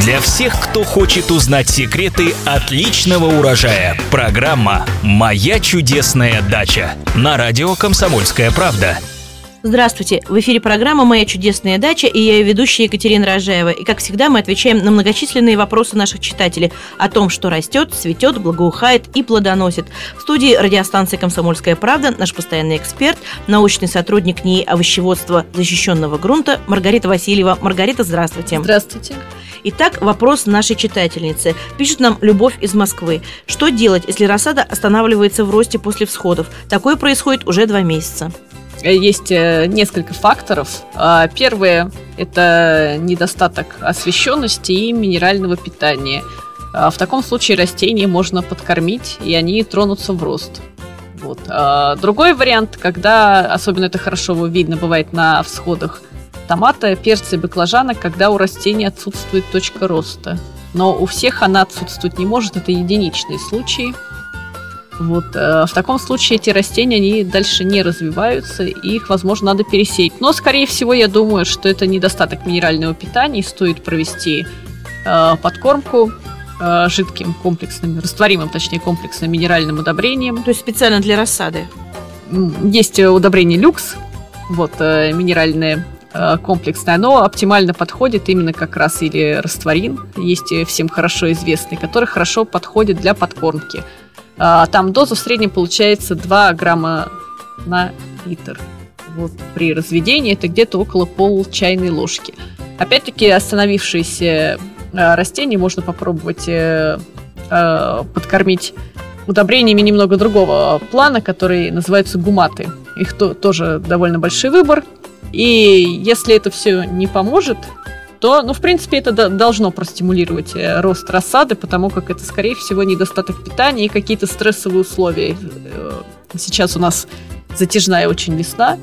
Для всех, кто хочет узнать секреты отличного урожая. Программа «Моя чудесная дача» на радио «Комсомольская правда». Здравствуйте! В эфире программа «Моя чудесная дача» и я ее ведущая Екатерина Рожаева. И, как всегда, мы отвечаем на многочисленные вопросы наших читателей о том, что растет, цветет, благоухает и плодоносит. В студии радиостанции «Комсомольская правда» наш постоянный эксперт, научный сотрудник НИИ овощеводства защищенного грунта Маргарита Васильева. Маргарита, здравствуйте! Здравствуйте! Итак, вопрос нашей читательницы. Пишет нам Любовь из Москвы. Что делать, если рассада останавливается в росте после всходов? Такое происходит уже два месяца. Э, есть э, несколько факторов. А, первое – это недостаток освещенности и минерального питания. А, в таком случае растения можно подкормить, и они тронутся в рост. Вот. А, другой вариант, когда, особенно это хорошо видно, бывает на всходах томата, перца и баклажана, когда у растения отсутствует точка роста. Но у всех она отсутствовать не может, это единичные случаи. Вот, э, в таком случае эти растения, они дальше не развиваются, и их, возможно, надо пересеять. Но, скорее всего, я думаю, что это недостаток минерального питания, и стоит провести э, подкормку э, жидким комплексным, растворимым, точнее, комплексным минеральным удобрением. То есть специально для рассады? Есть удобрение люкс, вот, э, минеральное э, комплексное, оно оптимально подходит именно как раз или растворин, есть всем хорошо известный, который хорошо подходит для подкормки. А, там доза в среднем получается 2 грамма на литр. Вот при разведении это где-то около пол чайной ложки. Опять-таки остановившиеся а, растения можно попробовать э, подкормить удобрениями немного другого плана, которые называются гуматы. Их то, тоже довольно большой выбор. И если это все не поможет, то, ну, в принципе, это должно простимулировать э, рост рассады, потому как это, скорее всего, недостаток питания и какие-то стрессовые условия. Э, сейчас у нас затяжная очень весна,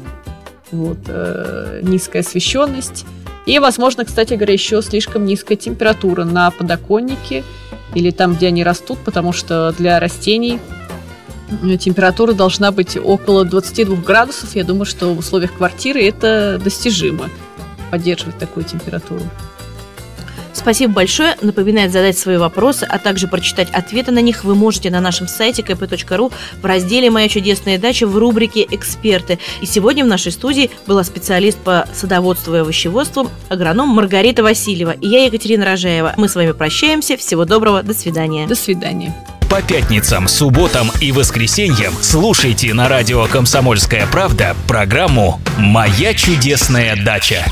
вот, э, низкая освещенность. И, возможно, кстати говоря, еще слишком низкая температура на подоконнике или там, где они растут, потому что для растений температура должна быть около 22 градусов. Я думаю, что в условиях квартиры это достижимо поддерживать такую температуру. Спасибо большое. Напоминает задать свои вопросы, а также прочитать ответы на них вы можете на нашем сайте kp.ru в разделе «Моя чудесная дача» в рубрике «Эксперты». И сегодня в нашей студии была специалист по садоводству и овощеводству, агроном Маргарита Васильева и я, Екатерина Рожаева. Мы с вами прощаемся. Всего доброго. До свидания. До свидания. По пятницам, субботам и воскресеньям слушайте на радио «Комсомольская правда» программу «Моя чудесная дача».